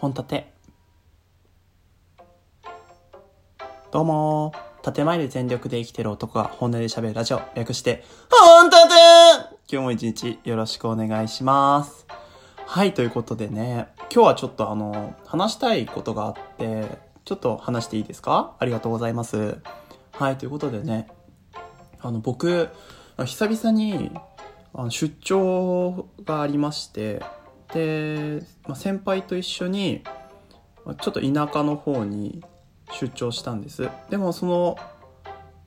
本立て。どうも建前で全力で生きてる男が本音で喋るラジオ。略して本立て。今日も一日よろしくお願いします。はいということでね。今日はちょっとあの話したいことがあってちょっと話していいですか？ありがとうございます。はいということでね。あの僕久々に出張がありましてで、まあ、先輩と一緒にちょっと田舎の方に出張したんです。でもその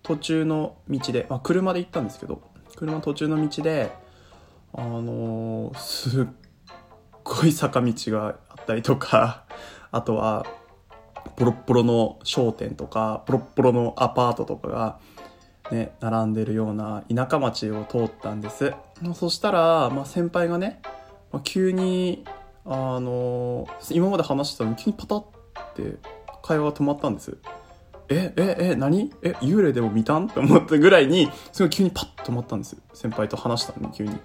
途中の道で、まあ、車で行ったんですけど車途中の道であのー、すっごい坂道があったりとか あとはボロッボロの商店とかボロッボロのアパートとかがね並んでるような田舎町を通ったんです。そしたら、まあ、先輩がねまあ、急にあの今まで話してたのに急にパタって会話が止まったんです。えええ何？え幽霊でも見たん？って思ったぐらいにすごい急にパッと止まったんです。先輩と話したのに急に。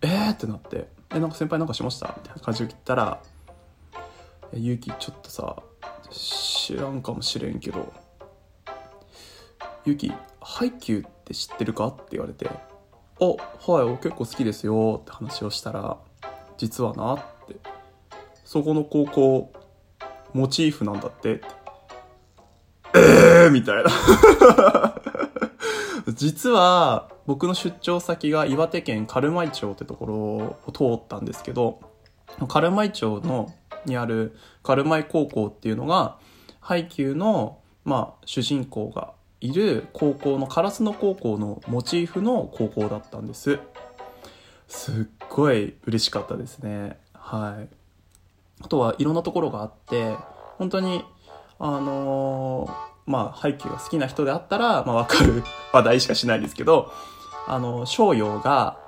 えー？ってなって。えなんか先輩なんかしました？みたいな感じで言ったら「えゆきちょっとさ知らんかもしれんけどゆきハイキューって知ってるか?」って言われて「あはい結構好きですよ」って話をしたら実はなって。そこの高校モチーフなんだって。ってえーみたいな。実は僕の出張先が岩手県軽米町ってところを通ったんですけど軽米町のにある軽米高校っていうのが配給の、まあ、主人公がいる高校の烏野高校のモチーフの高校だったんです。すっごい嬉しかったですね。はい。あとはいろんなところがあって本当にあのー、まあ配給が好きな人であったら、まあ、分かる 話題しかしないですけどあの翔陽が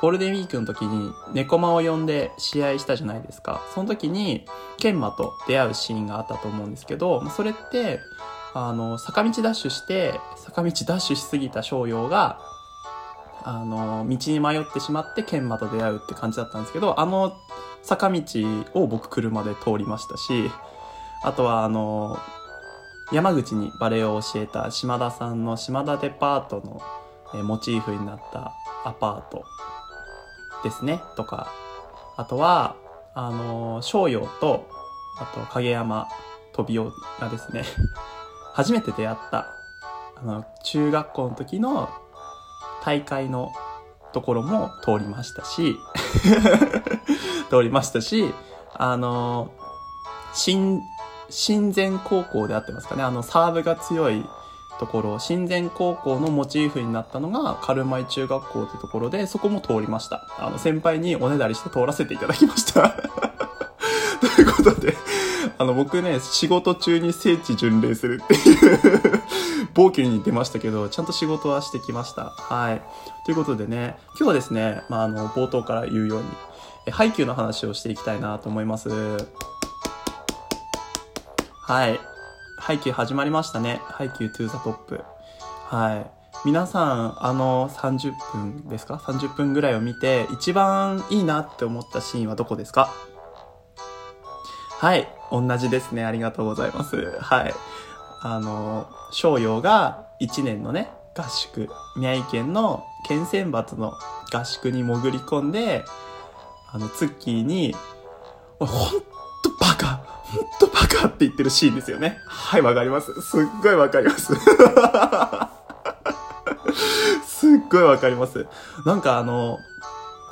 ゴールデンウィークの時に猫間を呼んで試合したじゃないですか。その時に研磨と出会うシーンがあったと思うんですけどそれってあの坂道ダッシュして坂道ダッシュしすぎた翔陽があの、道に迷ってしまって研磨と出会うって感じだったんですけど、あの坂道を僕車で通りましたし、あとはあの、山口にバレエを教えた島田さんの島田デパートのモチーフになったアパートですね、とか、あとは、あの、商陽と、あと影山飛雄がですね、初めて出会った、あの、中学校の時の大会のところも通りましたし 通りましたし、あの、新、新前高校であってますかね、あの、サーブが強いところ、新前高校のモチーフになったのが、カルマイ中学校ってところで、そこも通りました。あの、先輩におねだりして通らせていただきました、あの、僕ね、仕事中に聖地巡礼するっていう 暴挙に出ましたけど、ちゃんと仕事はしてきました。はい。ということでね、今日はですね、まあ、あの、冒頭から言うように、えハイキューの話をしていきたいなと思います。はい。ハイキュー始まりましたね。ハイキュー To The Top。はい。皆さん、あの30分ですか ?30 分ぐらいを見て、一番いいなって思ったシーンはどこですか？はい。同じですね。ありがとうございます。はい。あの、商陽が1年のね、合宿、宮城県の県選抜の合宿に潜り込んで、あの、ツッキーに、ほんとバカほんとバカって言ってるシーンですよね。はい、わかります。すっごいわかります。すっごいわかります。なんかあの、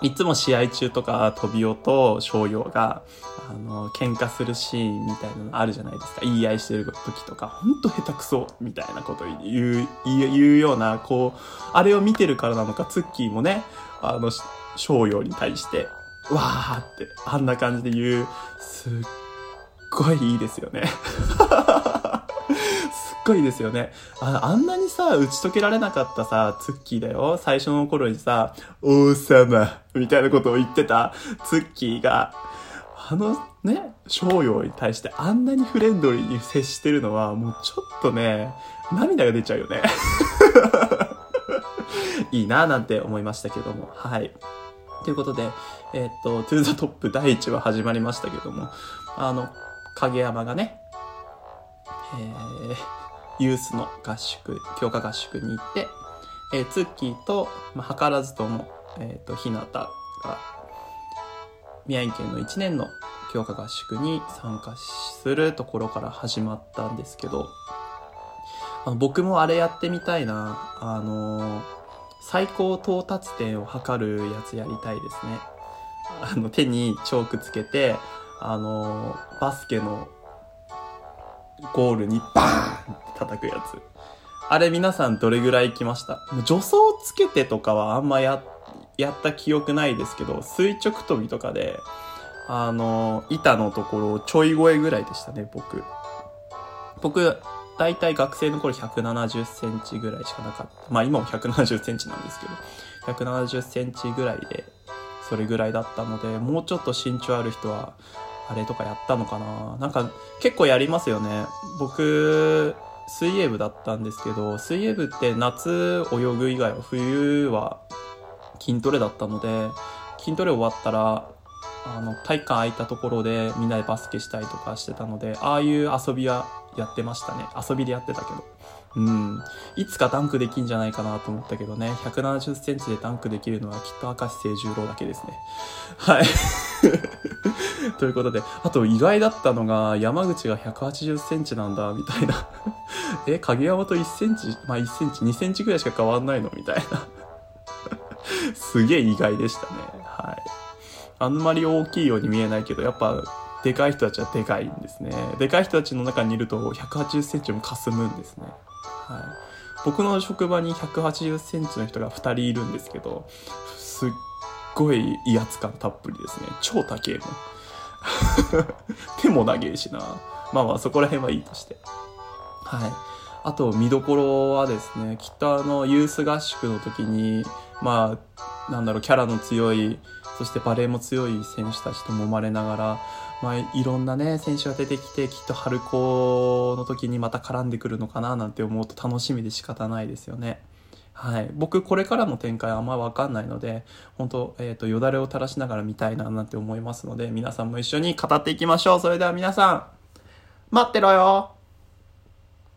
いつも試合中とか、飛び音と商用が、あの、喧嘩するシーンみたいなのあるじゃないですか。言い合いしてる時とか、ほんと下手くそみたいなこと言う、言うような、こう、あれを見てるからなのか、ツッキーもね、あの、商用に対して、わーって、あんな感じで言う、すっごいいいですよね。すっごいですよね。ああんなにさ、打ち解けられなかったさ、ツッキーだよ。最初の頃にさ、王様みたいなことを言ってたツッキーが、あのね、翔陽に対してあんなにフレンドリーに接してるのは、もうちょっとね、涙が出ちゃうよね。いいなぁなんて思いましたけども。はい。ということで、えー、っと、 To The Top 第1話始まりましたけども、あの、影山がね、えー、ユースの合宿、強化合宿に行って、えー、ツッキーと、まあ、図らずとも、えっ、ー、と、ひなたが、宮城県の1年の強化合宿に参加するところから始まったんですけど、あの僕もあれやってみたいな、あのー、最高到達点を測るやつやりたいですね。あの、手にチョークつけて、あのー、バスケのゴールにバーンって叩くやつ。あれ皆さんどれぐらい行きました？も助走つけてとかはあんまや、やった記憶ないですけど、垂直跳びとかで、あの、板のところをちょい超えぐらいでしたね、僕。僕、大体学生の頃170センチぐらいしかなかった。まあ今も170センチなんですけど、170センチぐらいで、それぐらいだったので、もうちょっと身長ある人は、あれとかやったのかななんか結構やりますよね。僕、水泳部だったんですけど、水泳部って夏泳ぐ以外は冬は筋トレだったので、筋トレ終わったら、あの、体育館空いたところでみんなでバスケしたりとかしてたので、ああいう遊びはやってましたね。遊びでやってたけど。うん。いつかダンクできんじゃないかなと思ったけどね。170センチでダンクできるのはきっと明石清十郎だけですね。はい。ということで、あと意外だったのが、山口が180センチなんだ、みたいな。え、影山と1センチ、まあ1センチ、2センチぐらいしか変わんないの？みたいな。すげえ意外でしたね。はい。あんまり大きいように見えないけど、やっぱ、でかい人たちはでかいんですね。でかい人たちの中にいると180センチも霞むんですね。はい。僕の職場に180センチの人が2人いるんですけど、すっごい威圧感たっぷりですね。超高えもん。手も長えしな。まあまあそこら辺はいいとして。はい。あと見どころはですね、きっとあのユース合宿の時に、まあ、なんだろう、キャラの強い、そしてバレーも強い選手たちと揉まれながら、まあ、いろんなね、選手が出てきて、きっと春高の時にまた絡んでくるのかななんて思うと楽しみで仕方ないですよね。はい。僕、これからの展開あんまわかんないので、本当えっ、ー、と、よだれを垂らしながら見たいななんて思いますので、皆さんも一緒に語っていきましょう。それでは皆さん、待ってろよ